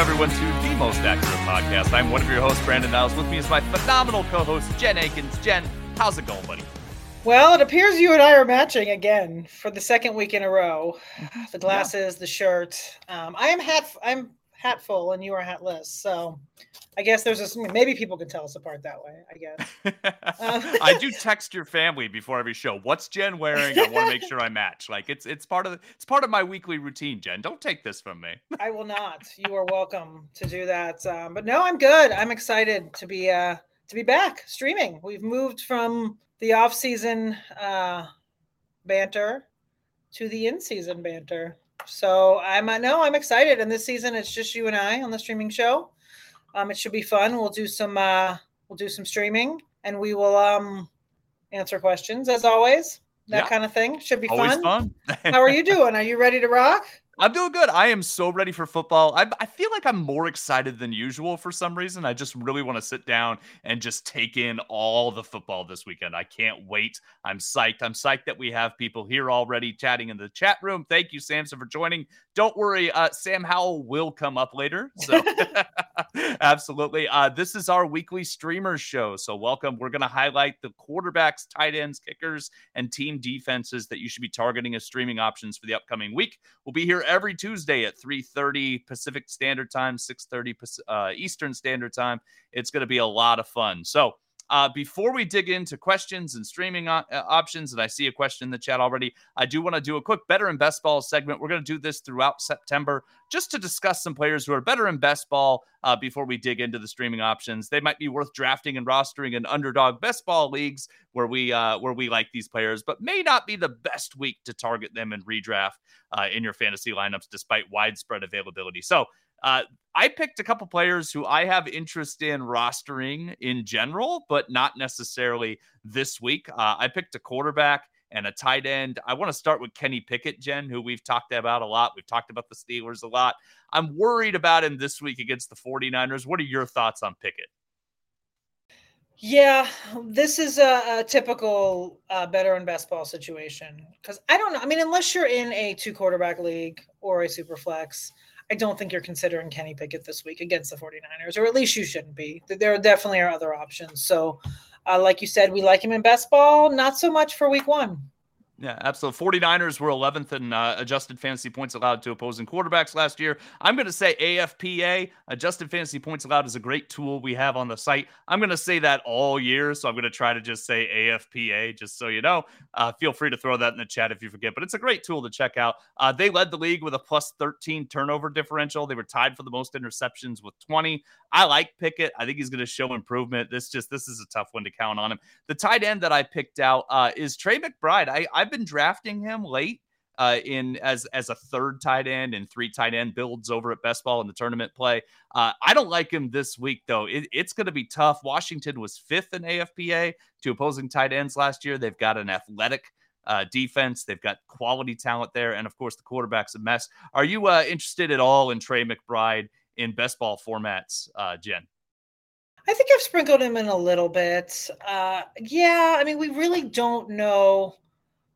everyone, to the Most Accurate Podcast. I'm one of your hosts, Brandon Niles. With me is my phenomenal co host, Jen Eakins. Jen, how's it going, buddy? Well, it appears you and I are matching again for the second week in a row. The glasses, yeah. the shirt. Um, I am half. I'm hat full, and you are hatless. So, I guess there's a maybe people can tell us apart that way. I guess. um, I do text your family before every show. What's Jen wearing? I want to make sure I match. Like it's it's part of the, it's part of my weekly routine. Jen, don't take this from me. I will not. You are welcome to do that. Um, but no, I'm good. I'm excited to be uh to be back streaming. We've moved from the off season uh, banter to the in season banter. So I'm uh, no, I'm excited. And this season, it's just you and I on the streaming show. Um, it should be fun. We'll do some uh, we'll do some streaming, and we will um, answer questions as always. That yeah. kind of thing should be Always fun. fun. How are you doing? Are you ready to rock? I'm doing good. I am so ready for football. I, I feel like I'm more excited than usual for some reason. I just really want to sit down and just take in all the football this weekend. I can't wait. I'm psyched. I'm psyched that we have people here already chatting in the chat room. Thank you, Samson, for joining. Don't worry, uh, Sam Howell will come up later. So, absolutely. Uh, this is our weekly streamers show. So, welcome. We're going to highlight the quarterbacks, tight ends, kickers, and team defenses that you should be targeting as streaming options for the upcoming week. We'll be here every Tuesday at 3:30 Pacific Standard Time, 6:30 uh, Eastern Standard Time. It's going to be a lot of fun. So, uh, before we dig into questions and streaming o- uh, options, and I see a question in the chat already, I do want to do a quick better in best ball segment. We're going to do this throughout September just to discuss some players who are better in best ball uh, before we dig into the streaming options. They might be worth drafting and rostering in underdog best ball leagues where we uh, where we like these players, but may not be the best week to target them and redraft uh, in your fantasy lineups despite widespread availability. So uh, I picked a couple players who I have interest in rostering in general, but not necessarily this week. Uh, I picked a quarterback and a tight end. I want to start with Kenny Pickett, Jen, who we've talked about a lot. We've talked about the Steelers a lot. I'm worried about him this week against the 49ers. What are your thoughts on Pickett? Yeah, this is a, a typical uh, better in best ball situation because I don't know. I mean, unless you're in a two quarterback league or a super flex, I don't think you're considering Kenny Pickett this week against the 49ers, or at least you shouldn't be. There definitely are other options. So, uh, like you said, we like him in best ball, not so much for week one. Yeah, absolutely. 49ers were 11th in uh, adjusted fantasy points allowed to opposing quarterbacks last year. I'm going to say AFPA, adjusted fantasy points allowed, is a great tool we have on the site. I'm going to say that all year. So I'm going to try to just say AFPA, just so you know. Uh, feel free to throw that in the chat if you forget, but it's a great tool to check out. Uh, they led the league with a plus 13 turnover differential. They were tied for the most interceptions with 20. I like Pickett. I think he's going to show improvement. This just, this is a tough one to count on him. The tight end that I picked out uh, is Trey McBride. I, I've I've been drafting him late uh, in as as a third tight end and three tight end builds over at best ball in the tournament play. Uh, I don't like him this week though. It, it's going to be tough. Washington was fifth in AFPA to opposing tight ends last year. They've got an athletic uh, defense. They've got quality talent there, and of course the quarterback's a mess. Are you uh, interested at all in Trey McBride in best ball formats, uh, Jen? I think I've sprinkled him in a little bit. Uh, yeah, I mean, we really don't know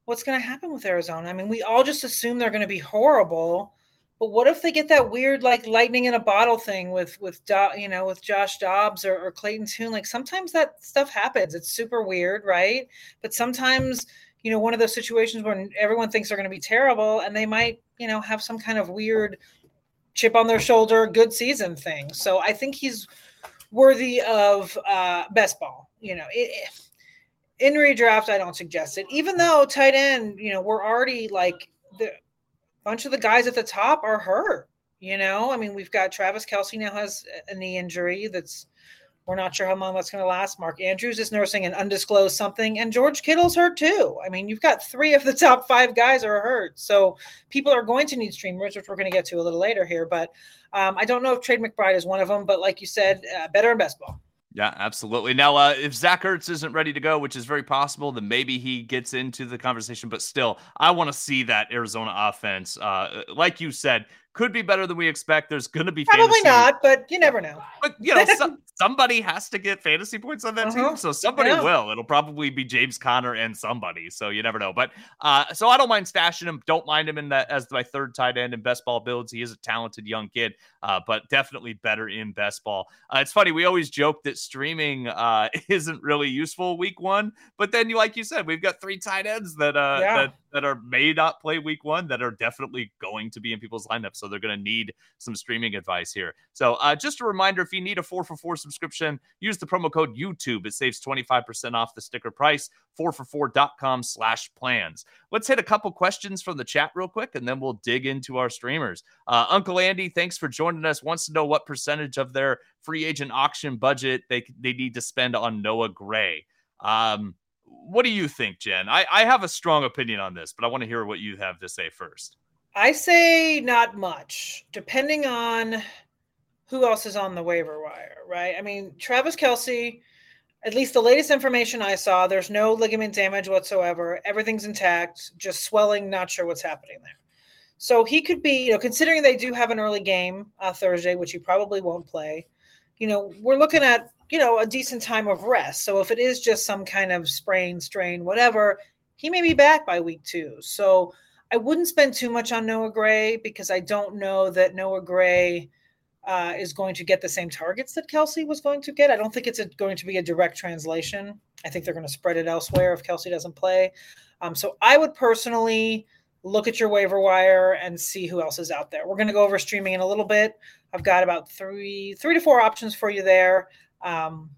what's going to happen with Arizona. I mean, we all just assume they're going to be horrible, but what if they get that weird like lightning in a bottle thing with with Do, you know with Josh Dobbs or, or Clayton Tune? Like sometimes that stuff happens. It's super weird, right? But sometimes you know one of those situations where everyone thinks they're going to be terrible and they might you know have some kind of weird chip on their shoulder, good season thing. So I think he's worthy of uh, best ball. You know, it, in redraft, I don't suggest it. Even though tight end, you know, we're already like the bunch of the guys at the top are hurt. You know, I mean, we've got Travis Kelce now has a knee injury that's we're not sure how long that's going to last. Mark Andrews is nursing an undisclosed something, and George Kittle's hurt too. I mean, you've got three of the top five guys are hurt, so people are going to need streamers, which we're going to get to a little later here. But um, I don't know if Trey McBride is one of them, but like you said, uh, better in best ball. Yeah, absolutely. Now, uh, if Zach Ertz isn't ready to go, which is very possible, then maybe he gets into the conversation. But still, I want to see that Arizona offense. Uh, like you said, could be better than we expect. There's going to be probably fantasy. not, but you never know. But you know, some, somebody has to get fantasy points on that uh-huh. team, so somebody yeah. will. It'll probably be James Conner and somebody, so you never know. But uh, so I don't mind stashing him. Don't mind him in that as my third tight end in best ball builds. He is a talented young kid, uh, but definitely better in best ball. Uh, it's funny we always joke that streaming uh, isn't really useful week one, but then you like you said, we've got three tight ends that uh yeah. that that are may not play week one that are definitely going to be in people's lineups. So they're going to need some streaming advice here. So uh, just a reminder if you need a four for four subscription, use the promo code YouTube. It saves 25% off the sticker price, 4for4.com slash plans. Let's hit a couple questions from the chat real quick and then we'll dig into our streamers. Uh, Uncle Andy, thanks for joining us. Wants to know what percentage of their free agent auction budget they, they need to spend on Noah Gray. Um, what do you think, Jen? I, I have a strong opinion on this, but I want to hear what you have to say first. I say not much, depending on who else is on the waiver wire, right? I mean, Travis Kelce, at least the latest information I saw, there's no ligament damage whatsoever. Everything's intact, just swelling, not sure what's happening there. So he could be, you know, considering they do have an early game uh, Thursday, which he probably won't play, you know, we're looking at you know, a decent time of rest. So if it is just some kind of sprain, strain, whatever, he may be back by week two. So I wouldn't spend too much on Noah Gray because I don't know that Noah Gray uh, is going to get the same targets that Kelce was going to get. I don't think it's a, going to be a direct translation. I think they're going to spread it elsewhere if Kelce doesn't play. Um, so I would personally look at your waiver wire and see who else is out there. We're going to go over streaming in a little bit. I've got about three, three to four options for you there. Um,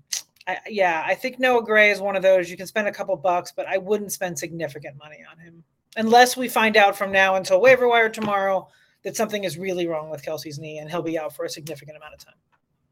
I, yeah, I think Noah Gray is one of those you can spend a couple bucks, but I wouldn't spend significant money on him unless we find out from now until waiver wire tomorrow that something is really wrong with Kelce's knee and he'll be out for a significant amount of time.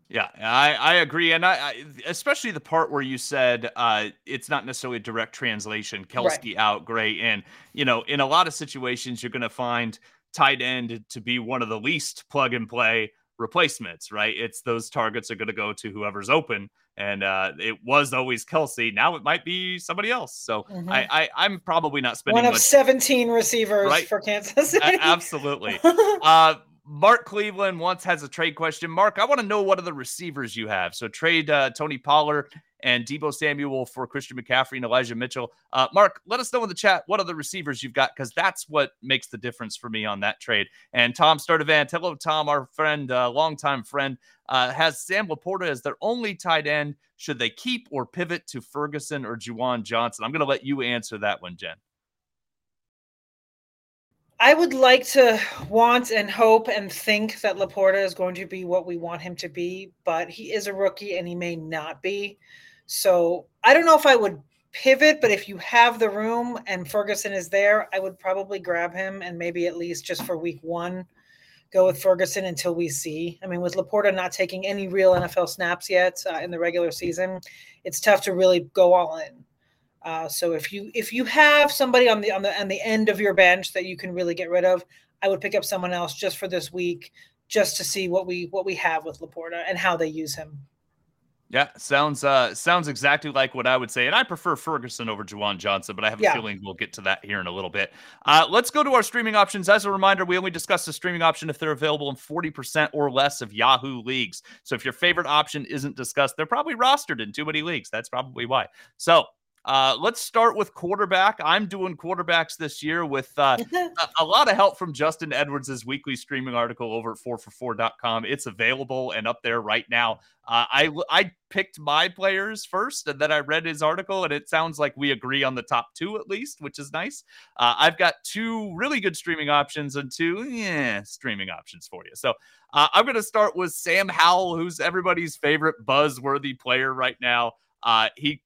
Yeah, I, I agree, and I, I, especially the part where you said uh, it's not necessarily a direct translation. Kelce right. out, Gray in. You know, in a lot of situations, you're going to find tight end to be one of the least plug and play replacements, right? It's those targets are going to go to whoever's open. And uh, it was always Kelce. Now it might be somebody else. So mm-hmm. I, I, am probably not spending one of much, 17 receivers right? for Kansas City. Absolutely. uh, Mark Cleveland once has a trade question. Mark, I want to know what are the receivers you have. So trade uh, Tony Pollard and Deebo Samuel for Christian McCaffrey and Elijah Mitchell. Uh, Mark, let us know in the chat what the receivers you've got because that's what makes the difference for me on that trade. And Tom Sturdivant, hello, Tom, our friend, uh, longtime friend, uh, has Sam LaPorta as their only tight end. Should they keep or pivot to Ferguson or Juwan Johnson? I'm going to let you answer that one, Jen. I would like to want and hope and think that LaPorta is going to be what we want him to be, but he is a rookie and he may not be. So I don't know if I would pivot, but if you have the room and Ferguson is there, I would probably grab him and maybe at least just for week one, go with Ferguson until we see. I mean, with LaPorta not taking any real NFL snaps yet uh, in the regular season, it's tough to really go all in. Uh, so if you if you have somebody on the on the on the end of your bench that you can really get rid of, I would pick up someone else just for this week, just to see what we what we have with LaPorta and how they use him. Yeah, sounds uh sounds exactly like what I would say, and I prefer Ferguson over Juwan Johnson, but I have a yeah. feeling we'll get to that here in a little bit. Uh, let's go to our streaming options. As a reminder, we only discuss the streaming option if they're available in forty percent or less of Yahoo leagues. So if your favorite option isn't discussed, they're probably rostered in too many leagues. That's probably why. So uh, let's start with quarterback. I'm doing quarterbacks this year with uh, a, lot of help from Justin Edwards' weekly streaming article over at 4for4.com. It's available and up there right now. Uh, I I picked my players first, and then I read his article, and it sounds like we agree on the top two at least, which is nice. Uh, I've got two really good streaming options and two yeah streaming options for you. So uh, I'm going to start with Sam Howell, who's everybody's favorite buzzworthy player right now. Uh, he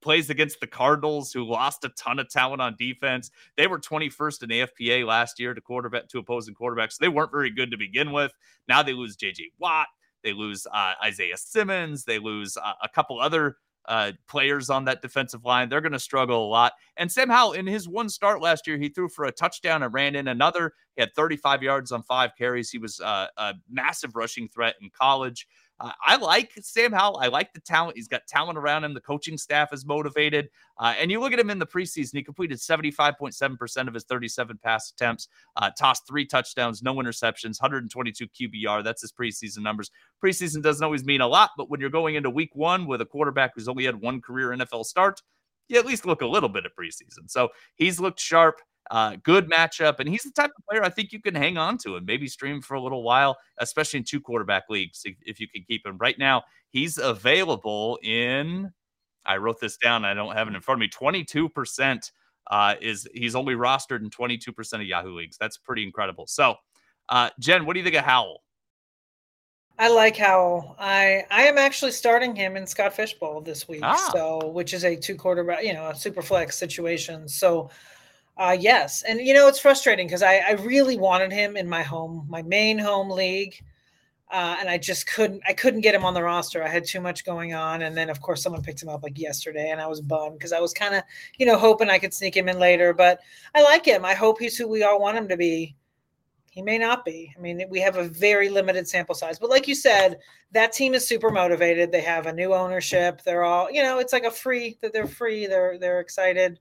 plays against the Cardinals, who lost a ton of talent on defense. They were 21st in AFPA last year to quarterback to opposing quarterbacks. They weren't very good to begin with. Now they lose JJ Watt. They lose uh, Isaiah Simmons. They lose uh, a couple other uh, players on that defensive line. They're going to struggle a lot. And somehow, in his one start last year, he threw for a touchdown and ran in another. He had 35 yards on five carries. He was uh, a massive rushing threat in college. Uh, I like Sam Howell. I like the talent. He's got talent around him. The coaching staff is motivated. Uh, and you look at him in the preseason, he completed 75.7% of his 37 pass attempts, uh, tossed three touchdowns, no interceptions, 122 QBR. That's his preseason numbers. Preseason doesn't always mean a lot, but when you're going into week one with a quarterback who's only had one career NFL start, you at least look a little bit at preseason. So he's looked sharp. Uh, good matchup, and he's the type of player I think you can hang on to and maybe stream for a little while, especially in two quarterback leagues if, if you can keep him. Right now, he's available in. I wrote this down. I don't have it in front of me. Twenty-two percent uh, is he's only rostered in twenty-two percent of Yahoo leagues. That's pretty incredible. So, uh, Jen, what do you think of Howell? I like Howell. I I am actually starting him in Scott Fishbowl this week. Ah. So, which is a two quarterback, you know, a super flex situation. So, uh, yes, and you know it's frustrating because I, I really wanted him in my home, my main home league, uh, and I just couldn't. I couldn't get him on the roster. I had too much going on, and then of course someone picked him up like yesterday, and I was bummed because I was kind of you know hoping I could sneak him in later. But I like him. I hope he's who we all want him to be. He may not be. I mean, we have a very limited sample size, but like you said, that team is super motivated. They have a new ownership. They're all, you know, it's like a free that they're free. They're they're excited.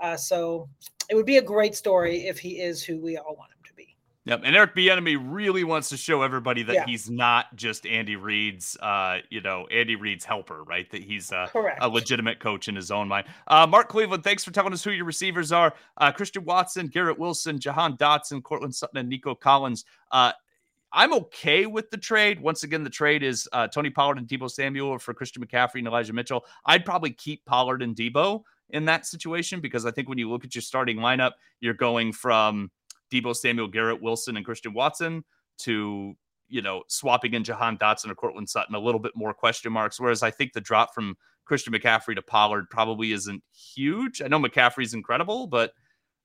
Uh, so it would be a great story if he is who we all want him to be. Yep, and Eric Bieniemy really wants to show everybody that yeah. he's not just Andy Reid's, uh, you know, Andy Reid's helper, right? That he's a, a legitimate coach in his own mind. Uh, Mark Cleveland, thanks for telling us who your receivers are: uh, Christian Watson, Garrett Wilson, Jahan Dotson, Courtland Sutton, and Nico Collins. Uh, I'm okay with the trade. Once again, the trade is uh, Tony Pollard and Deebo Samuel for Christian McCaffrey and Elijah Mitchell. I'd probably keep Pollard and Deebo in that situation because I think when you look at your starting lineup, you're going from Deebo Samuel, Garrett Wilson, and Christian Watson to you know swapping in Jahan Dotson or Courtland Sutton a little bit more question marks. Whereas I think the drop from Christian McCaffrey to Pollard probably isn't huge. I know McCaffrey's incredible, but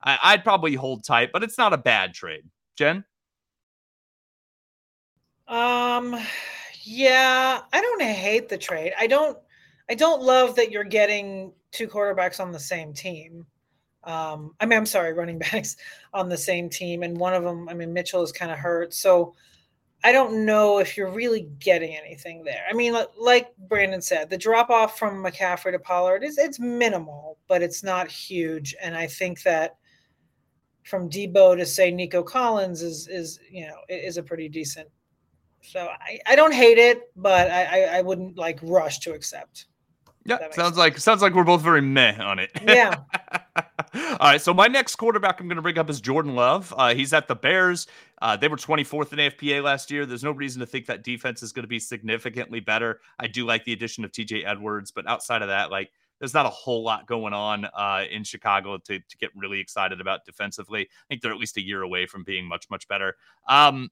I, would probably hold tight. But it's not a bad trade, Jen. Um, yeah, I don't hate the trade. I don't. I don't love that you're getting two quarterbacks on the same team. Um, I mean, I'm sorry, running backs on the same team, and one of them, I mean, Mitchell is kind of hurt, so I don't know if you're really getting anything there. I mean, like Brandon said, the drop off from McCaffrey to Pollard is it's minimal, but it's not huge, and I think that from Deebo to say Nico Collins is is you know is a pretty decent. So I, I don't hate it, but I, I wouldn't like rush to accept. Yeah, sounds sense. like sounds like we're both very meh on it. Yeah. All right, so my next quarterback I'm going to bring up is Jordan Love. Uh, he's at the Bears. Uh, they were 24th in AFPA last year. There's no reason to think that defense is going to be significantly better. I do like the addition of TJ Edwards, but outside of that, like there's not a whole lot going on uh, in Chicago to, to get really excited about defensively. I think they're at least a year away from being much much better. Um,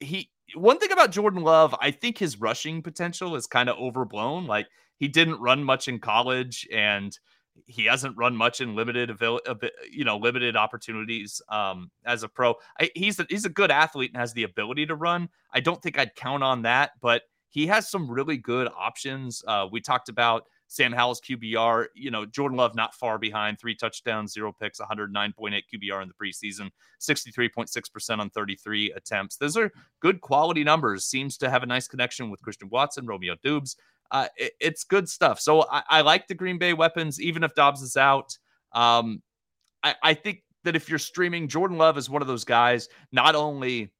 he one thing about Jordan Love, I think his rushing potential is kind of overblown. Like he didn't run much in college and he hasn't run much in limited you know limited opportunities um, as a pro. I, he's a, he's a good athlete and has the ability to run. I don't think I'd count on that, but he has some really good options. Uh, we talked about Sam Howell's QBR. You know, Jordan Love not far behind, three touchdowns, zero picks, 109.8 QBR in the preseason, 63.6% on 33 attempts. Those are good quality numbers. Seems to have a nice connection with Christian Watson, Romeo Doubs uh, it, it's good stuff. So I, I, like the Green Bay weapons, even if Doubs is out. Um, I, I think that if you're streaming, Jordan Love is one of those guys. Not only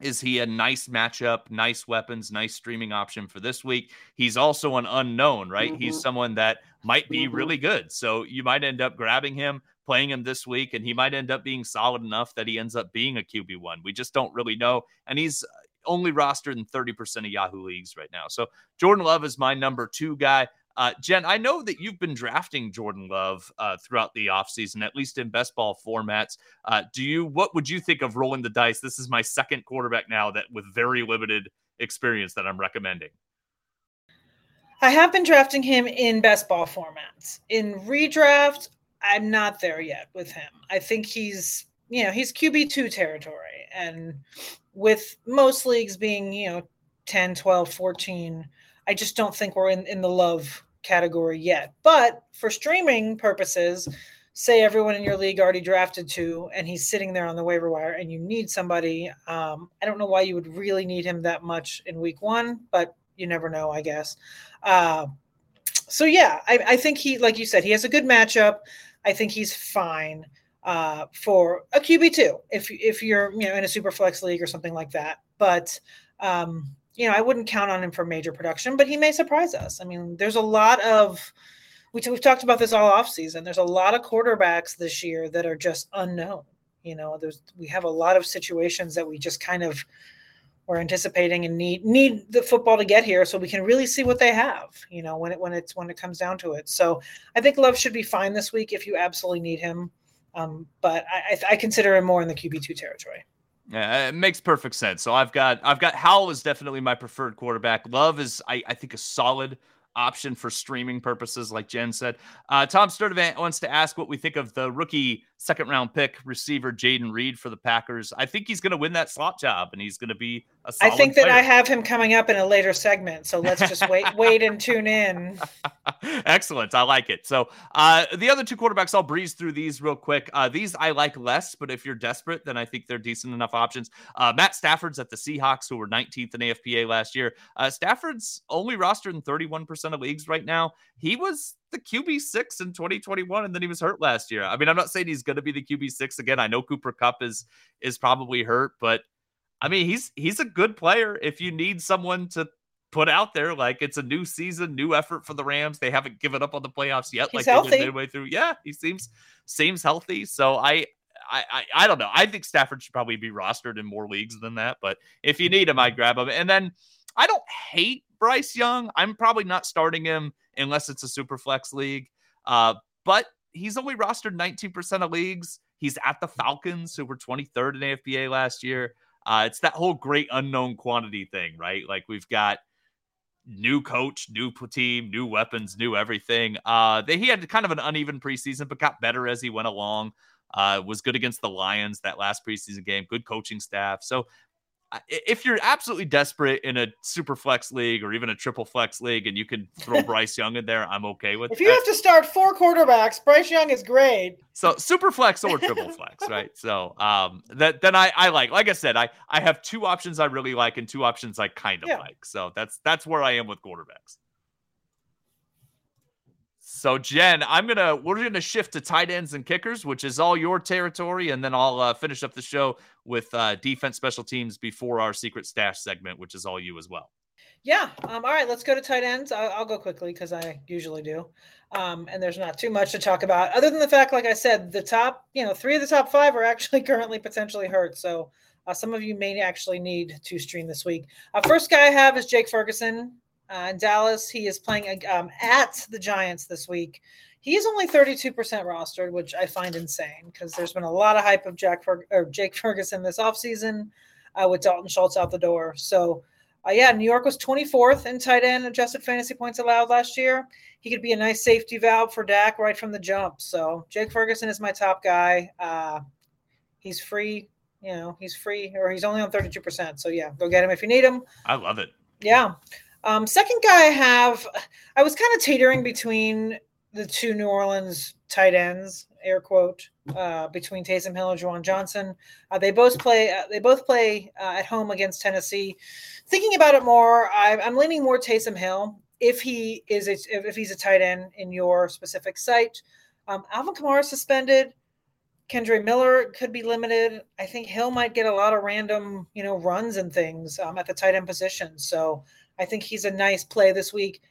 is he a nice matchup, nice weapons, nice streaming option for this week, he's also an unknown, right? Mm-hmm. He's someone that might be mm-hmm. really good. So you might end up grabbing him, playing him this week, and he might end up being solid enough that he ends up being a QB1. We just don't really know. And he's only rostered in 30% of Yahoo leagues right now. So Jordan Love is my number two guy. Uh, Jen, I know that you've been drafting Jordan Love uh, throughout the offseason, at least in best ball formats. Uh, do you, what would you think of rolling the dice? This is my second quarterback now that with very limited experience that I'm recommending. I have been drafting him in best ball formats. In redraft, I'm not there yet with him. I think he's, you know, he's QB2 territory. And with most leagues being, you know, 10, 12, 14, I just don't think we're in, in the love category yet. But for streaming purposes, say everyone in your league already drafted two and he's sitting there on the waiver wire and you need somebody um, i don't know why you would really need him that much in week one but you never know i guess. Uh, so yeah I, I, think he like you said he has a good matchup. I think he's fine uh, for a qb2 if, if you're you know in a super flex league or something like that. But um, you know i wouldn't count on him for major production but he may surprise us i mean there's a lot of we we've talked about this all off season. There's a lot of quarterbacks this year that are just unknown. You know, there's we have a lot of situations that we just kind of we're anticipating and need need the football to get here so we can really see what they have. You know, when it when it's when it comes down to it. So I think Love should be fine this week if you absolutely need him. Um, but I, I, I consider him more in the QB two territory. Yeah, uh, it makes perfect sense. So I've got I've got Howell is definitely my preferred quarterback. Love is I, I think a solid option for streaming purposes, like Jen said. Uh, Tom Sturdivant wants to ask what we think of the rookie second round pick receiver Jayden Reed for the Packers. I think he's going to win that slot job, and he's going to be a. I think that I have him coming up in a later segment, so let's just wait, wait and tune in. Excellent, I like it. So uh, the other two quarterbacks, I'll breeze through these real quick. Uh, these I like less, but if you're desperate, then I think they're decent enough options. Uh, Matt Stafford's at the Seahawks, who were 19th in AFPA last year. Uh, Stafford's only rostered in 31% of leagues right now. He was the QB six in 2021, and then he was hurt last year. I mean, I'm not saying he's going to be the QB six again. I know Cooper Kupp is is probably hurt, but I mean, he's he's a good player. If you need someone to put out there, like it's a new season, new effort for the Rams. They haven't given up on the playoffs yet. He's like healthy. they did midway through. Yeah, he seems seems healthy. So I. I, I, I don't know. I think Stafford should probably be rostered in more leagues than that. But if you need him, I grab him. And then I don't hate Bryce Young. I'm probably not starting him unless it's a super flex league. Uh, but he's only rostered 19% of leagues. He's at the Falcons, who were 23rd in AFPA last year. Uh, it's that whole great unknown quantity thing, right? Like we've got new coach, new team, new weapons, new everything. Uh, they, he had kind of an uneven preseason, but got better as he went along. Uh, was good against the Lions that last preseason game. Good coaching staff. So if you're absolutely desperate in a super flex league or even a triple flex league and you can throw Bryce Young in there, I'm okay with it. If you have to start four quarterbacks, Bryce Young is great. So super flex or triple flex, right? So um that then I I like like I said, I I have two options I really like and two options I kind of yeah. like. So that's that's where I am with quarterbacks. So Jen, I'm gonna we're gonna shift to tight ends and kickers, which is all your territory, and then I'll uh, finish up the show with uh, defense, special teams before our secret stash segment, which is all you as well. Yeah. Um, all right, let's go to tight ends. I'll, I'll go quickly because I usually do. Um, and there's not too much to talk about, other than the fact, like I said, the top, you know, three of the top five are actually currently potentially hurt. So uh, some of you may actually need to stream this week. Uh, first guy I have is Jake Ferguson uh, in Dallas. He is playing um, at the Giants this week. He is only 32% rostered, which I find insane because there's been a lot of hype of Jack Fer- or Jake Ferguson this offseason uh, with Dalton Schultz out the door. So, uh, yeah, New York was 24th in tight end adjusted fantasy points allowed last year. He could be a nice safety valve for Dak right from the jump. So, Jake Ferguson is my top guy. Uh, he's free. You know, he's free or he's only on 32%. So, yeah, go get him if you need him. I love it. Yeah. Um, second guy I have, I was kind of teetering between the two New Orleans tight ends, air quote, uh, between Taysom Hill and Juwan Johnson. Uh, they both play. Uh, they both play uh, at home against Tennessee. Thinking about it more, I, am leaning more Taysom Hill if he is a, if he's a tight end in your specific site. Um, Alvin Kamara suspended. Kendre Miller could be limited. I think Hill might get a lot of random, you know, runs and things um, at the tight end position. So I think he's a nice play this week.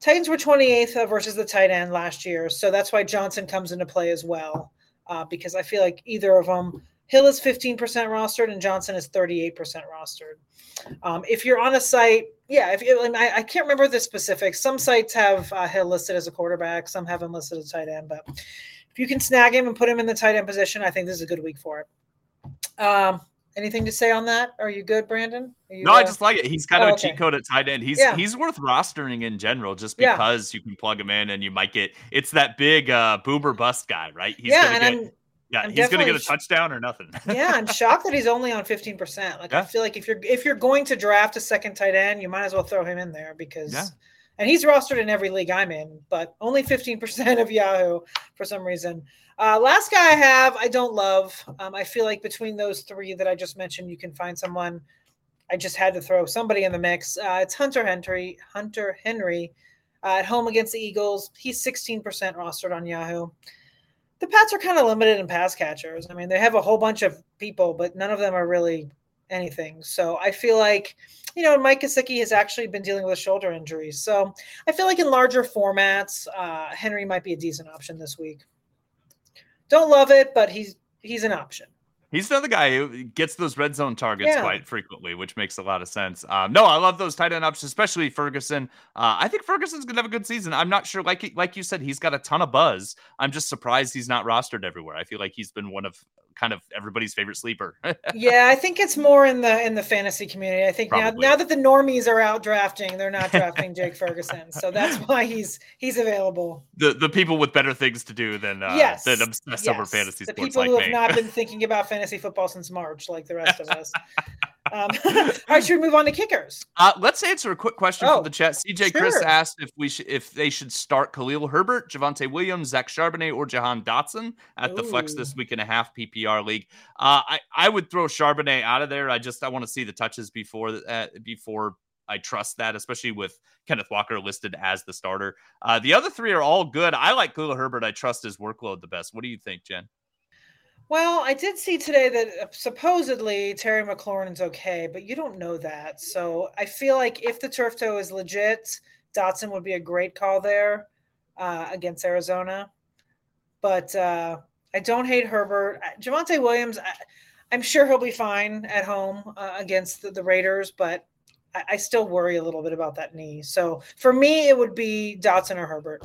Titans were 28th versus the tight end last year, so that's why Johnson comes into play as well. Uh, because I feel like either of them, Hill is 15% rostered and Johnson is 38% rostered. Um, if you're on a site, yeah, if you, I, I, can't remember the specifics. Some sites have uh, Hill listed as a quarterback, some have him listed as tight end, but if you can snag him and put him in the tight end position, I think this is a good week for it. Um, Anything to say on that? Are you good, Brandon? You, no, uh... I just like it. He's kind oh, of a okay. cheat code at tight end. He's yeah. he's worth rostering in general, just because yeah. you can plug him in and you might get. It's that big uh, boomer bust guy, right? He's yeah, and get, I'm, yeah, I'm he's gonna get a touchdown or nothing. yeah, I'm shocked that he's only on 15. percent Like yeah. I feel like if you're if you're going to draft a second tight end, you might as well throw him in there because and he's rostered in every league I'm in, but only 15% of Yahoo for some reason. Uh, last guy I have, I don't love. Um, I feel like between those three that I just mentioned, you can find someone. I just had to throw somebody in the mix. Uh, it's Hunter Henry. Hunter Henry uh, at home against the Eagles. He's 16% rostered on Yahoo. The Pats are kind of limited in pass catchers. I mean, they have a whole bunch of people, but none of them are really anything. So I feel like, you know, Mike Gesicki has actually been dealing with shoulder injuries. So I feel like in larger formats, uh, Henry might be a decent option this week. Don't love it, but he's he's an option. He's another guy who gets those red zone targets yeah. quite frequently, which makes a lot of sense. Um, no, I love those tight end options, especially Ferguson. Uh, I think Ferguson's gonna have a good season. I'm not sure, like like you said, he's got a ton of buzz. I'm just surprised he's not rostered everywhere. I feel like he's been one of kind of everybody's favorite sleeper. yeah, I think it's more in the in the fantasy community. I think Probably. now now that the normies are out drafting, they're not drafting Jake Ferguson, so that's why he's he's available. The the people with better things to do than uh, yes, than obsess yes. over fantasy the sports. people like who me. have not been thinking about fantasy football since March, like the rest of us. Um, all right, should we move on to kickers? Uh, let's answer a quick question oh, from the chat. CJ sure. Chris asked if we should if they should start Khalil Herbert, Javonte Williams, Zach Charbonnet, or Jahan Dotson at Ooh. the flex this week and a half PPR league. Uh, I I would throw Charbonnet out of there. I just I want to see the touches before uh, before I trust that, especially with Kenneth Walker listed as the starter. Uh, the other three are all good. I like Khalil Herbert. I trust his workload the best. What do you think, Jen? Well, I did see today that uh, supposedly Terry McLaurin's okay, but you don't know that. So I feel like if the turf toe is legit, Dotson would be a great call there uh, against Arizona. But uh, I don't hate Herbert. Javonte Williams, I, am sure he'll be fine at home uh, against the, the, Raiders, but I, I still worry a little bit about that knee. So for me, it would be Dotson or Herbert.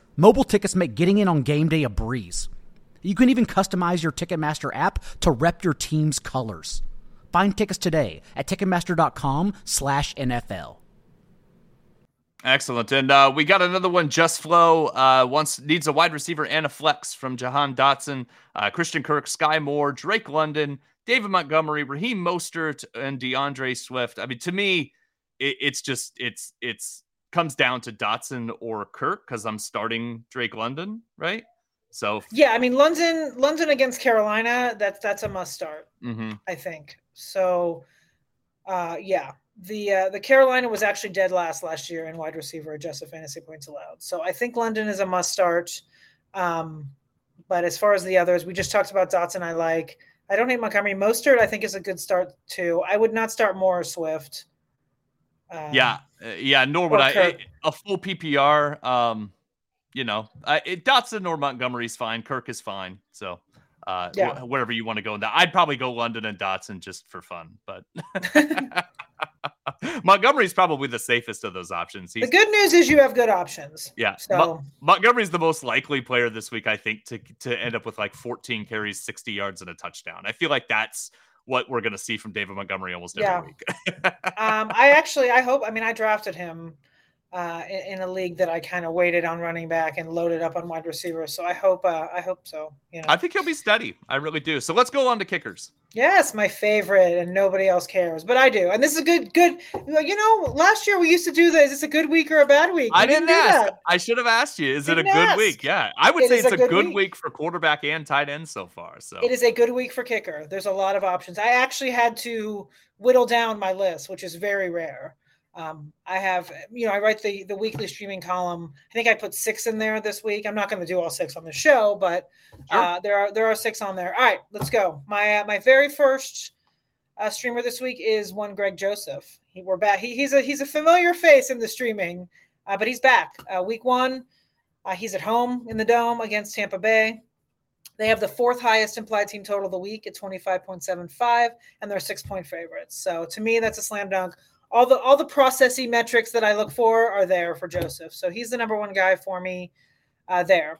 Mobile tickets make getting in on game day a breeze. You can even customize your Ticketmaster app to rep your team's colors. Find tickets today at Ticketmaster.com/NFL. Excellent, and uh, we got another one. Just Flow uh, needs a wide receiver and a flex from Jahan Dotson, uh, Christian Kirk, Skyy Moore, Drake London, David Montgomery, Raheem Mostert, and D'Andre Swift. I mean, to me, it, it's just it's it's comes down to Dotson or Kirk because I'm starting Drake London, right? So yeah, I mean London, London against Carolina, that's that's a must start. Mm-hmm. I think so. Uh, yeah, the uh, the Carolina was actually dead last last year in wide receiver adjusted fantasy points allowed. So I think London is a must start. Um, but as far as the others, we just talked about Dotson. I like. I don't hate Montgomery. Mostert, I think, is a good start too. I would not start more Swift. Um, yeah, uh, yeah. Nor would I a full PPR. Um, you know, I, it, Dotson or Montgomery's fine. Kirk is fine. So, uh, yeah. wh- wherever you want to go in that, I'd probably go London and Dotson just for fun. But Montgomery's probably the safest of those options. He's, the good news is you have good options. Yeah. So Mo- Montgomery's the most likely player this week, I think, to to end up with like 14 carries, 60 yards, and a touchdown. I feel like that's what we're going to see from David Montgomery almost every yeah. week. um, I actually, I hope. I mean, I drafted him uh, in, in, a league that I kind of waited on running back and loaded up on wide receivers. So I hope, uh, I hope so. You know, I think he'll be steady. I really do. So let's go on to kickers. Yes, my favorite, and nobody else cares, but I do. And this is a good, good. You know, last year we used to do this. Is this a good week or a bad week? I didn't, didn't ask. That. I should have asked you. Is didn't it a good ask. week? Yeah, I would it say it's a good, good week. week. for quarterback and tight end so far. So it is a good week for kicker. There's a lot of options. I actually had to whittle down my list, which is very rare. Um, I have, you know, I write the the weekly streaming column. I think I put six in there this week. I'm not going to do all six on the show, but uh, there are there are six on there. All right, let's go. My uh, my very first uh, streamer this week is one Greg Joseph. He, we're back. He, he's a he's a familiar face in the streaming, uh, but he's back. Uh, week one, uh, he's at home in the dome against Tampa Bay. They have the fourth highest implied team total of the week at 25.75, and they're six point favorites. So to me, that's a slam dunk all the all the processy metrics that I look for are there for Joseph. So he's the number one guy for me uh, there.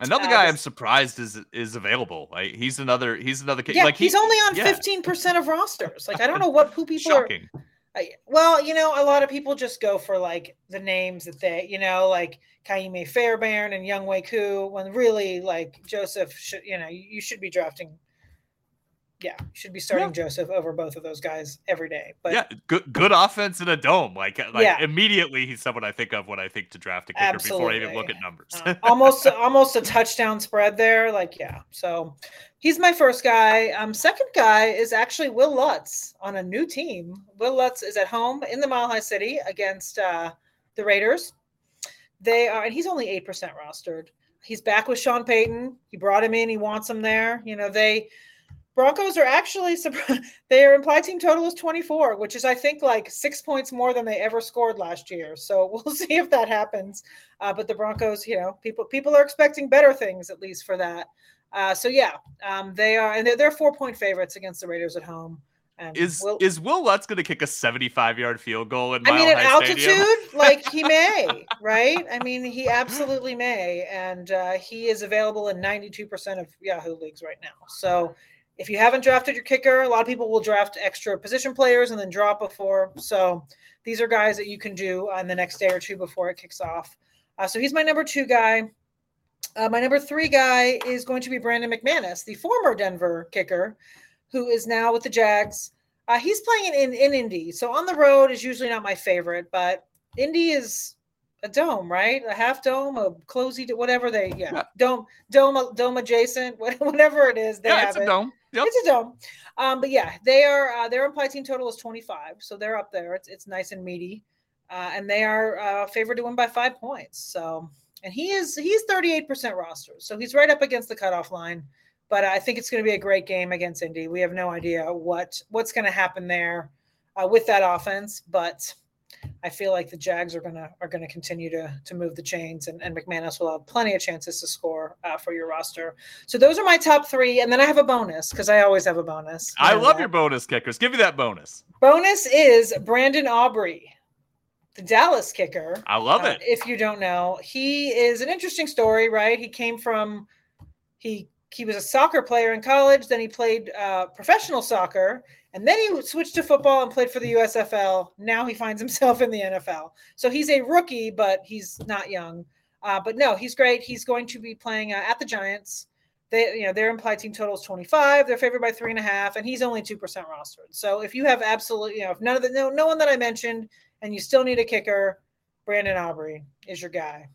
Another guy I'm surprised is is available. Like he's another he's another yeah, like he's only on fifteen percent of rosters. Like I don't know what who people Shocking. are. I, well, you know, a lot of people just go for like the names that they, you know, like Ka'imi Fairbairn and Younghoe Koo, when really like Joseph should, you know, you should be drafting yeah, should be starting yeah. Joseph over both of those guys every day. But yeah, good good offense in a dome. Like, like yeah. immediately he's someone I think of when I think to draft a kicker Absolutely. before I even look at numbers. uh, almost almost a touchdown spread there. Like, yeah. So he's my first guy. Um, second guy is actually Wil Lutz on a new team. Wil Lutz is at home in the Mile High City against uh, the Raiders. They are, and he's only eight percent rostered. He's back with Sean Payton. He brought him in. He wants him there. You know they Broncos are actually their implied team total is 24, which is I think like six points more than they ever scored last year. So we'll see if that happens. Uh, but the Broncos, you know, people people are expecting better things at least for that. Uh, so yeah, um, they are, and they're, they're four point favorites against the Raiders at home. And is Wil, is Wil Lutz going to kick a 75 yard field goal in I mean, at altitude, like he may, right? I mean, he absolutely may, and uh, he is available in 92 percent of Yahoo leagues right now. So if you haven't drafted your kicker, a lot of people will draft extra position players and then drop before. So these are guys that you can do on the next day or two before it kicks off. Uh, so he's my number two guy. Uh, my number three guy is going to be Brandon McManus, the former Denver kicker, who is now with the Jags. Uh, he's playing in, in, in Indy, so on the road is usually not my favorite, but Indy is a dome, right? A half dome, a closey, whatever they, yeah, yeah. dome, dome, dome adjacent, whatever it is. They yeah, have it's a it. dome. Yep. It's a dome. Um, but yeah, they are uh, their implied team total is 25, so they're up there. It's it's nice and meaty, uh, and they are uh, favored to win by five points. So, and he is he's 38% roster, so he's right up against the cutoff line. But I think it's going to be a great game against Indy. We have no idea what what's going to happen there uh, with that offense, but I feel like the Jags are gonna are gonna continue to to move the chains, and, and McManus will have plenty of chances to score uh, for your roster. So those are my top three, and then I have a bonus because I always have a bonus. I love that. your bonus kickers. Give me that bonus. Bonus is Brandon Aubrey, the Dallas kicker. I love uh, it. If you don't know, he is an interesting story, right? He came from he he was a soccer player in college. Then he played uh, professional soccer, and then he switched to football and played for the USFL. Now he finds himself in the NFL. So he's a rookie, but he's not young. Uh, but no, he's great. He's going to be playing uh, at the Giants. They, you know, their implied team total is 25. They're favored by three and a half, and he's only two percent rostered. So if you have absolutely, you know, if none of the no, no one that I mentioned, and you still need a kicker, Brandon Aubrey is your guy.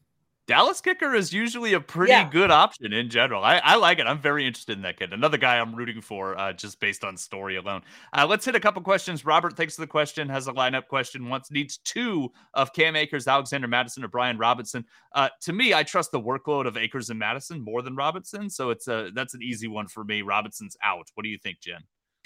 Dallas kicker is usually a pretty yeah. good option in general. I, I, like it. I'm very interested in that kid. Another guy I'm rooting for uh, just based on story alone. Uh, let's hit a couple questions. Robert, thanks for the question. Has a lineup question. Wants needs two of Cam Akers, Alexander Mattison, or Brian Robinson. Uh, to me, I trust the workload of Akers and Mattison more than Robinson. So it's a that's an easy one for me. Robinson's out. What do you think, Jen?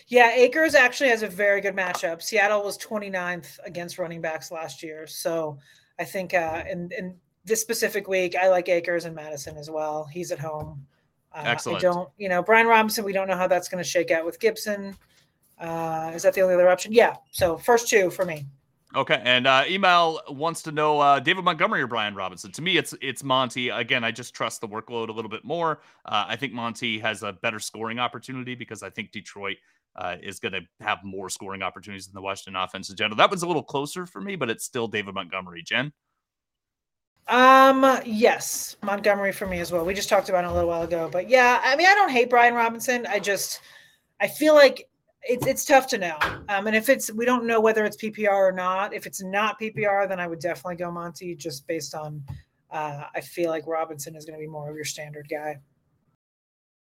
Yeah, Akers actually has a very good matchup. Seattle was 29th against running backs last year. So I think uh and and this specific week, I like Akers and Mattison as well. He's at home. Uh, Excellent. I don't, you know, Brian Robinson. We don't know how that's going to shake out with Gibson. Uh, is that the only other option? Yeah. So first two for me. Okay, and uh, email wants to know uh, David Montgomery or Brian Robinson. To me, it's it's Monty. Again, I just trust the workload a little bit more. Uh, I think Monty has a better scoring opportunity because I think Detroit uh, is going to have more scoring opportunities than the Washington offense in general. That was a little closer for me, but it's still David Montgomery. Jen. Um, yes, Montgomery for me as well. We just talked about it a little while ago, but yeah, I mean, I don't hate Brian Robinson. I just, I feel like it's it's tough to know. Um, and if it's we don't know whether it's PPR or not. If it's not PPR, then I would definitely go Monty just based on. Uh, I feel like Robinson is going to be more of your standard guy.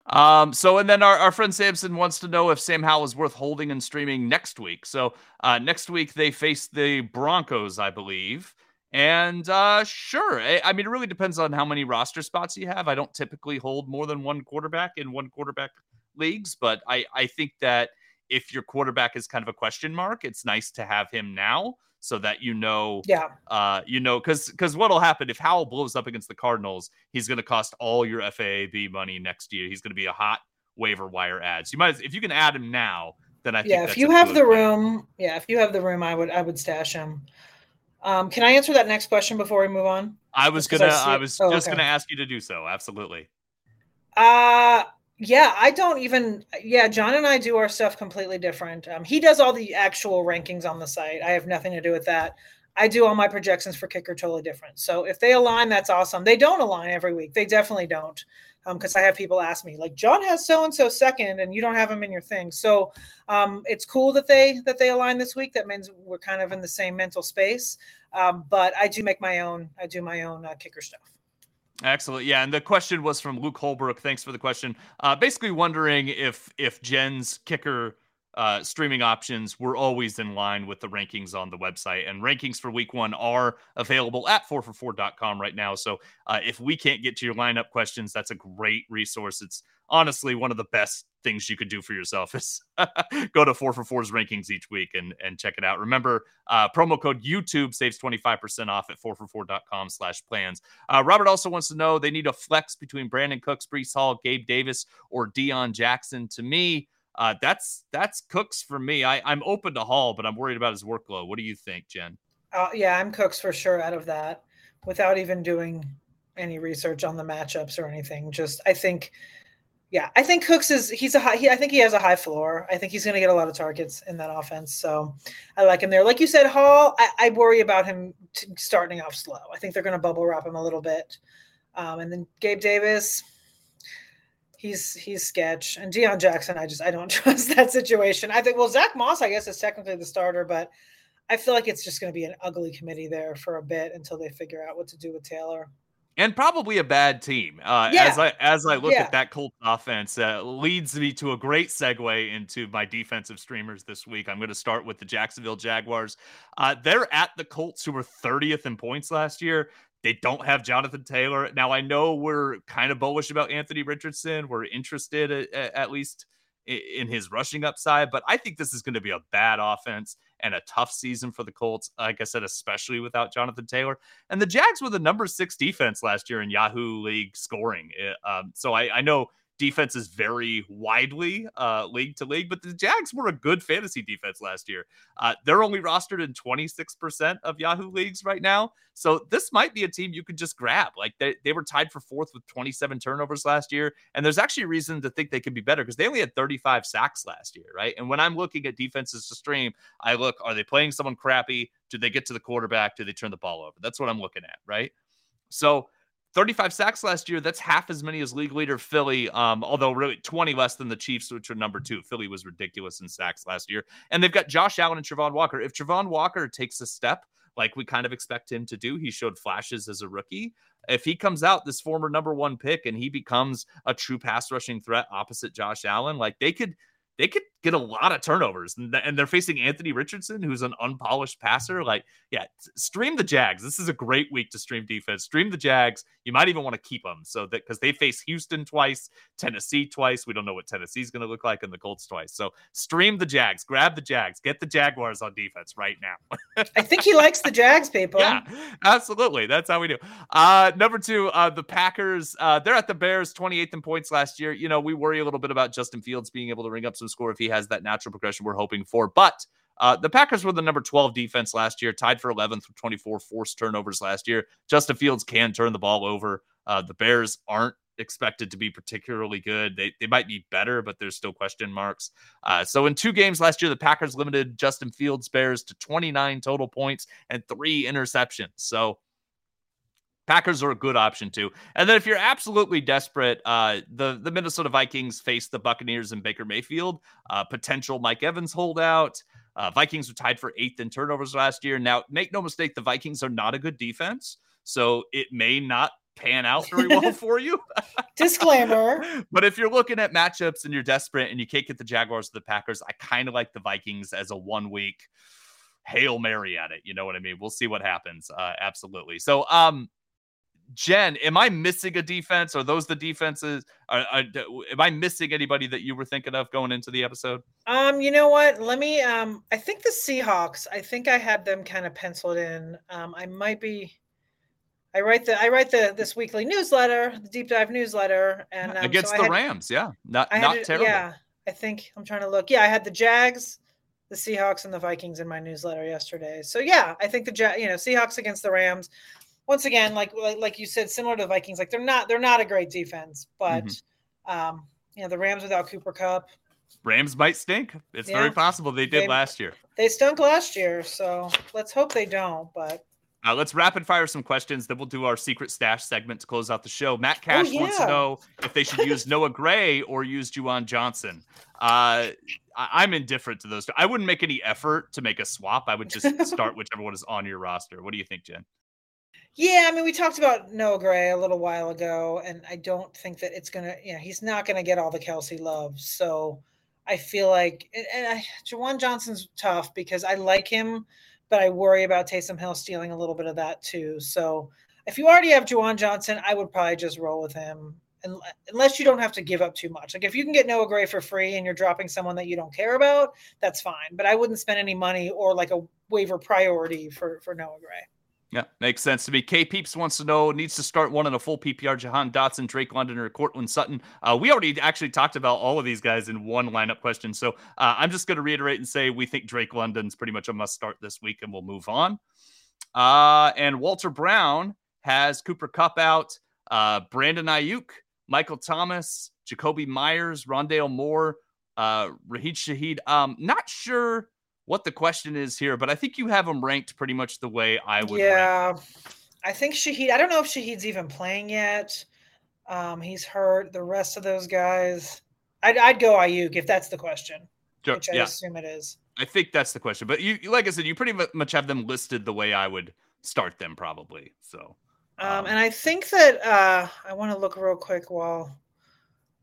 Um, so and then our, our friend Samson wants to know if Sam Howell is worth holding and streaming next week. So uh, next week they face the Broncos, I believe. And uh, sure, I, I, mean, it really depends on how many roster spots you have. I don't typically hold more than one quarterback in one quarterback leagues, but I, I think that if your quarterback is kind of a question mark, it's nice to have him now so that you know, yeah, uh, you know, because because what'll happen if Howell blows up against the Cardinals, he's going to cost all your FAAB money next year. He's going to be a hot waiver wire ad. So you might, if you can add him now, then I yeah. If you have the room, yeah, if you have the room, I would I would stash him. Um, can I answer that next question before we move on? I was gonna. I, I, was oh, just okay. gonna ask you to do so. Absolutely. Uh yeah, I don't even. Yeah, John and I do our stuff completely different. Um, he does all the actual rankings on the site. I have nothing to do with that. I do all my projections for kicker totally different. So if they align, that's awesome. They don't align every week. They definitely don't. Because um, I have people ask me, like, John has so and so second, and you don't have him in your thing. So um, it's cool that they that they align this week. That means we're kind of in the same mental space. Um, but I do make my own. I do my own uh, kicker stuff. Excellent. Yeah, and the question was from Luke Holbrook. Thanks for the question. Uh, basically, wondering if if Jen's kicker uh, streaming options were always in line with the rankings on the website. And rankings for week one are available at 4for4.com right now. So uh, if we can't get to your lineup questions, that's a great resource. It's honestly one of the best things you could do for yourself is go to 4for4's rankings each week and, and check it out. Remember, uh, promo code YouTube saves 25% off at 4for4.com slash plans. Uh, Robert also wants to know they need a flex between Brandin Cooks, Breece Hall, Gabe Davis, or Deon Jackson. To me, uh, that's that's Cooks for me. I, I'm open to Hall, but I'm worried about his workload. What do you think, Jen? Uh, yeah, I'm Cooks for sure out of that, without even doing any research on the matchups or anything. Just I think, yeah, I think Cooks is he's a high. He, I think he has a high floor. I think he's going to get a lot of targets in that offense. So I like him there. Like you said, Hall, I, I worry about him t- starting off slow. I think they're going to bubble wrap him a little bit, um, and then Gabe Davis he's he's sketch. And Deon Jackson, I just I don't trust that situation. I think well Zach Moss, I guess, is technically the starter, but I feel like it's just going to be an ugly committee there for a bit until they figure out what to do with Taylor. And probably a bad team. Uh, yeah. As I as I look yeah. at that Colts offense, uh, leads me to a great segue into my defensive streamers this week. I'm going to start with the Jacksonville Jaguars. Uh, they're at the Colts, who were 30th in points last year. They don't have Jonathan Taylor. Now, I know we're kind of bullish about Anthony Richardson. We're interested at, at least in his rushing upside, but I think this is going to be a bad offense and a tough season for the Colts. Like I said, especially without Jonathan Taylor. And the Jags were the number six defense last year in Yahoo League scoring. Um, so I, I know defenses vary widely uh, league to league, but the Jags were a good fantasy defense last year. Uh, they're only rostered in 26% of Yahoo leagues right now. So this might be a team you could just grab. Like they, they were tied for fourth with 27 turnovers last year. And there's actually a reason to think they could be better because they only had 35 sacks last year, right? And when I'm looking at defenses to stream, I look, are they playing someone crappy? Do they get to the quarterback? Do they turn the ball over? That's what I'm looking at, right? So 35 sacks last year. That's half as many as league leader Philly. Um, although really 20 less than the Chiefs, which are number two. Philly was ridiculous in sacks last year. And they've got Josh Allen and Travon Walker. If Travon Walker takes a step like we kind of expect him to do, he showed flashes as a rookie. If he comes out, this former number one pick, and he becomes a true pass rushing threat opposite Josh Allen, like they could they could get a lot of turnovers and, they're facing Anthony Richardson, who's an unpolished passer. Like, yeah, stream the Jags. This is a great week to stream defense. Stream the Jags. You might even want to keep them so that because they face Houston twice, Tennessee twice. We don't know what Tennessee's going to look like, and the Colts twice. So stream the Jags. Grab the Jags. Get the Jaguars on defense right now. I think he likes the Jags, people. Yeah, absolutely. That's how we do. Uh, number two, uh, the Packers. Uh, they're at the Bears, 28th in points last year. You know, we worry a little bit about Justin Fields being able to ring up some score if he has that natural progression we're hoping for. But uh, the Packers were the number 12 defense last year, tied for 11th with 24 forced turnovers last year. Justin Fields can turn the ball over. Uh, the Bears aren't expected to be particularly good. They, they might be better, but there's still question marks. Uh, so in two games last year, the Packers limited Justin Fields Bears to 29 total points and three interceptions. So Packers are a good option too. And then if you're absolutely desperate, uh, the the Minnesota Vikings face the Buccaneers and Baker Mayfield. Uh, potential Mike Evans holdout. Uh, Vikings were tied for eighth in turnovers last year. Now, make no mistake, the Vikings are not a good defense, so it may not pan out very well for you. Disclaimer. but if you're looking at matchups and you're desperate and you can't get the Jaguars or the Packers, I kind of like the Vikings as a one week hail mary at it. You know what I mean? We'll see what happens. Uh, absolutely. So, um, Jen, am I missing a defense? Are those the defenses? Are, are, am I missing anybody that you were thinking of going into the episode? Um, you know what? Let me. Um, I think the Seahawks. I think I had them kind of penciled in. Um, I might be. I write the I write the this weekly newsletter, the deep dive newsletter, and um, against so the had, Rams. Yeah, not not terrible. Yeah, I think I'm trying to look. Yeah, I had the Jags, the Seahawks, and the Vikings in my newsletter yesterday. So yeah, I think the ja- you know Seahawks against the Rams. Once again, like like you said, similar to the Vikings, like they're not they're not a great defense, but mm-hmm. um, you know the Rams without Cooper Kupp. Rams might stink. It's yeah. very possible they did they, last year. They stunk last year, so let's hope they don't. But uh, let's rapid fire some questions. Then we'll do our secret stash segment to close out the show. Matt oh, Cash oh, yeah. wants to know if they should use Noah Gray or use Juwan Johnson. Uh, I- am indifferent to those two. I wouldn't make any effort to make a swap. I would just start whichever one is on your roster. What do you think, Jen? Yeah, I mean, we talked about Noah Gray a little while ago, and I don't think that it's gonna. You know, he's not gonna get all the Kelce love. So I feel like, and I, Juwan Johnson's tough because I like him but I worry about Taysom Hill stealing a little bit of that too. So if you already have Juwan Johnson, I would probably just roll with him, and, uh, unless you don't have to give up too much. Like if you can get Noah Gray for free and you're dropping someone that you don't care about, that's fine. But I wouldn't spend any money or like a waiver priority for for Noah Gray. Yeah, makes sense to me. K Peeps wants to know needs to start one in a full PPR. Jahan Dotson, Drake London, or Courtland Sutton. Uh, we already actually talked about all of these guys in one lineup question. So uh, I'm just going to reiterate and say we think Drake London's pretty much a must start this week, and we'll move on. Uh, and Walter Brown has Cooper Kupp out, uh, Brandon Aiyuk, Michael Thomas, Jakobi Meyers, Rondale Moore, uh, Rashid Shaheed. Um, not sure what the question is here, but I think you have them ranked pretty much the way I would. Yeah, I think Shaheed. I don't know if Shaheed's even playing yet. Um, he's hurt. The rest of those guys, I'd, I'd go Aiyuk if that's the question, sure. which I yeah. assume it is. I think that's the question, but you, like I said, you pretty much have them listed the way I would start them, probably. So, um, um, and I think that uh, I want to look real quick while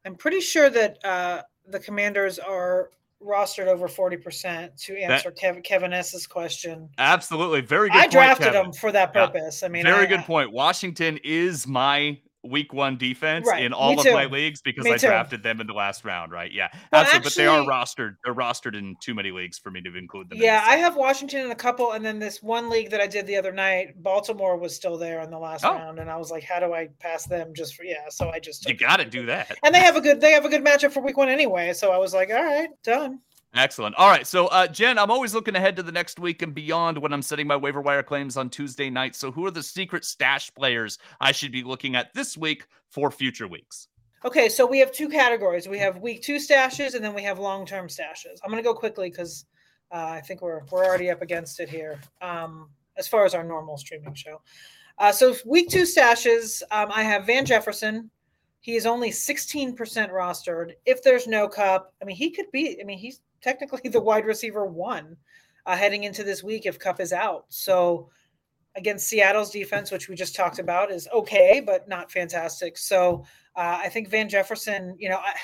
I'm pretty sure that uh, the Commanders are rostered over 40% to answer that, Kevin, Kevin S's question. Absolutely. Very good. I drafted him for that purpose. Yeah. I mean, very I, good point. Washington is my week one defense right. in all of my leagues because Me I too. drafted them in the last round, right? Yeah. But absolutely. Actually, but they are rostered. They're rostered in too many leagues for me to include them. Yeah, I have Washington in a couple, and then this one league that I did the other night, Baltimore was still there in the last oh. round, and I was like, how do I pass them just for yeah? So I just You gotta do that. And they have a good they have a good matchup for week one anyway. So I was like, all right, done. Excellent. All right. So, uh, Jen, I'm always looking ahead to the next week and beyond when I'm setting my waiver wire claims on Tuesday night. So, who are the secret stash players I should be looking at this week for future weeks? Okay. So, we have two categories we have week two stashes and then we have long term stashes. I'm going to go quickly because uh, I think we're, we're already up against it here um, as far as our normal streaming show. Uh, so, week two stashes, um, I have Van Jefferson. He is only 16% rostered. If there's no Kupp, I mean, he could be, I mean, he's technically the wide receiver one uh, heading into this week if Kupp is out. So against Seattle's defense, which we just talked about, is okay, but not fantastic. So uh, I think Van Jefferson, you know, I,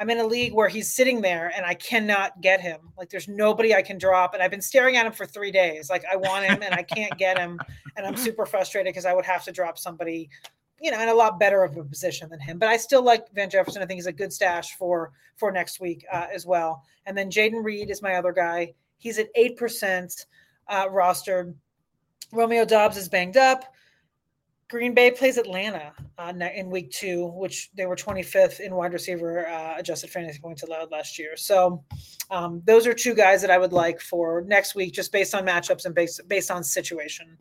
I'm in a league where he's sitting there and I cannot get him. Like there's nobody I can drop. And I've been staring at him for three days. Like I want him and I can't get him. And I'm super frustrated because I would have to drop somebody you know, in a lot better of a position than him. But I still like Van Jefferson. I think he's a good stash for for next week uh, as well. And then Jayden Reed is my other guy. He's at eight percent uh, rostered. Romeo Doubs is banged up. Green Bay plays Atlanta uh, in week two, which they were 25th in wide receiver uh, adjusted fantasy points allowed last year. So um, those are two guys that I would like for next week, just based on matchups and based based on situation.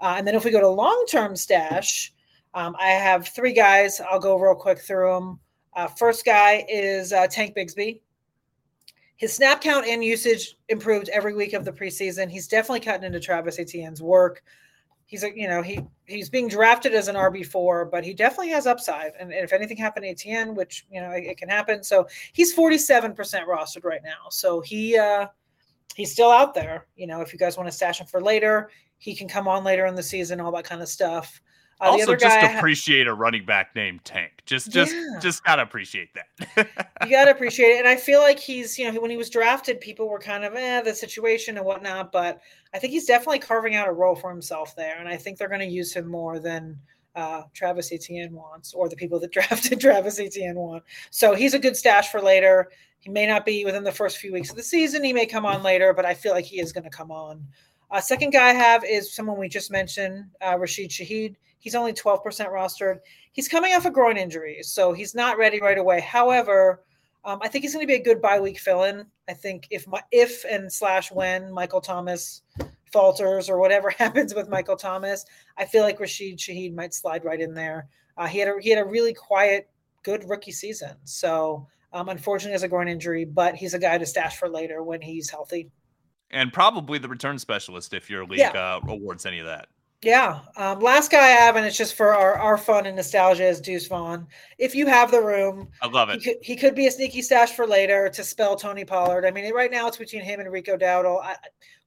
Uh, and then if we go to long term stash, um, I have three guys. I'll go real quick through them. Uh, first guy is uh, Tank Bigsby. His snap count and usage improved every week of the preseason. He's definitely cutting into Travis Etienne's work. He's a, you know, he he's being drafted as an RB four, but he definitely has upside. And, if anything happened to Etienne, which you know it, it can happen, so he's forty seven percent rostered right now. So he uh, he's still out there. You know, if you guys want to stash him for later, he can come on later in the season, all that kind of stuff. Uh, also, just appreciate ha- a running back named Tank. Just, just, yeah. just gotta appreciate that. you gotta appreciate it, and I feel like he's, you know, when he was drafted, people were kind of eh, the situation and whatnot, but I think he's definitely carving out a role for himself there, and I think they're going to use him more than uh, Travis Etienne wants, or the people that drafted Travis Etienne want. So he's a good stash for later. He may not be within the first few weeks of the season. He may come on later, but I feel like he is going to come on. Uh, second guy I have is someone we just mentioned, uh, Rashid Shaheed. He's only 12% rostered. He's coming off a groin injury, so he's not ready right away. However, Um, I think he's going to be a good bye week fill-in. I think if my if and slash when Michael Thomas falters or whatever happens with Michael Thomas, I feel like Rashid Shaheed might slide right in there. Uh, he had a he had a really quiet, good rookie season. So um, unfortunately, has a groin injury, but he's a guy to stash for later when he's healthy. And probably the return specialist if your league yeah. uh, awards any of that. Yeah. Um, last guy I have, and it's just for our, our fun and nostalgia, is Deuce Vaughn. If you have the room, I love it. He could, he could be a sneaky stash for later to spell Tony Pollard. I mean, right now it's between him and Rico Dowdle. I,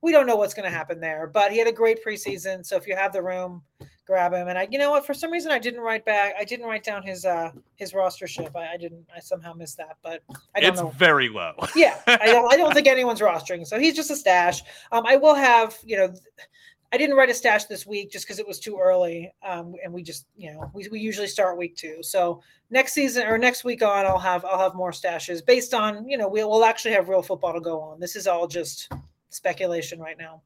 we don't know what's going to happen there, but he had a great preseason. So if you have the room, grab him. And I, you know what? For some reason, I didn't write back. I didn't write down his uh his rostership. I, I didn't. I somehow missed that, but I don't it's know. very low. yeah, I don't. I don't think anyone's rostering. So he's just a stash. Um, I will have you know. I didn't write a stash this week just because it was too early, um, and we just, you know, we, we usually start week two. So next season or next week on, I'll have I'll have more stashes based on, you know, we'll, we'll actually have real football to go on. This is all just speculation right now.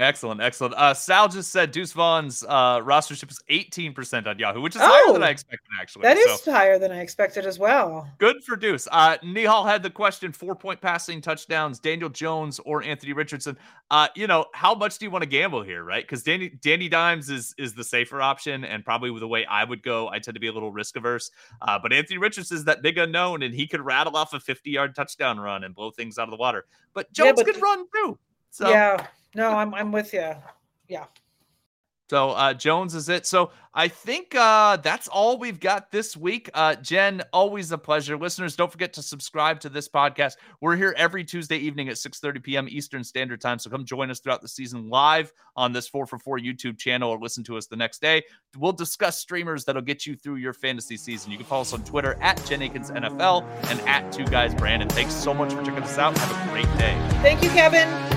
Excellent, excellent. Uh, Sal just said Deuce Vaughn's uh, rostership is 18% on Yahoo, which is oh, higher than I oh, expected, actually. That is so, higher than I expected as well. Good for Deuce. Uh, Nihal had the question four point passing touchdowns, Daniel Jones or Anthony Richardson. Uh, you know, how much do you want to gamble here, right? Because Danny, Danny Dimes is is the safer option, and probably the way I would go, I tend to be a little risk averse. Uh, but Anthony Richardson is that big unknown, and he could rattle off a 50 yard touchdown run and blow things out of the water. But Jones yeah, but could run too. So yeah, no, I'm I'm with you. Yeah. So uh, Jones is it. So I think uh, that's all we've got this week. Uh, Jen, always a pleasure. Listeners, don't forget to subscribe to this podcast. We're here every Tuesday evening at 6:30 p.m. Eastern Standard Time. So come join us throughout the season live on this 4 for 4 YouTube channel or listen to us the next day. We'll discuss streamers that'll get you through your fantasy season. You can follow us on Twitter at Jen Eakins NFL and at Two Guys Brandon. Thanks so much for checking us out. Have a great day. Thank you, Kevin.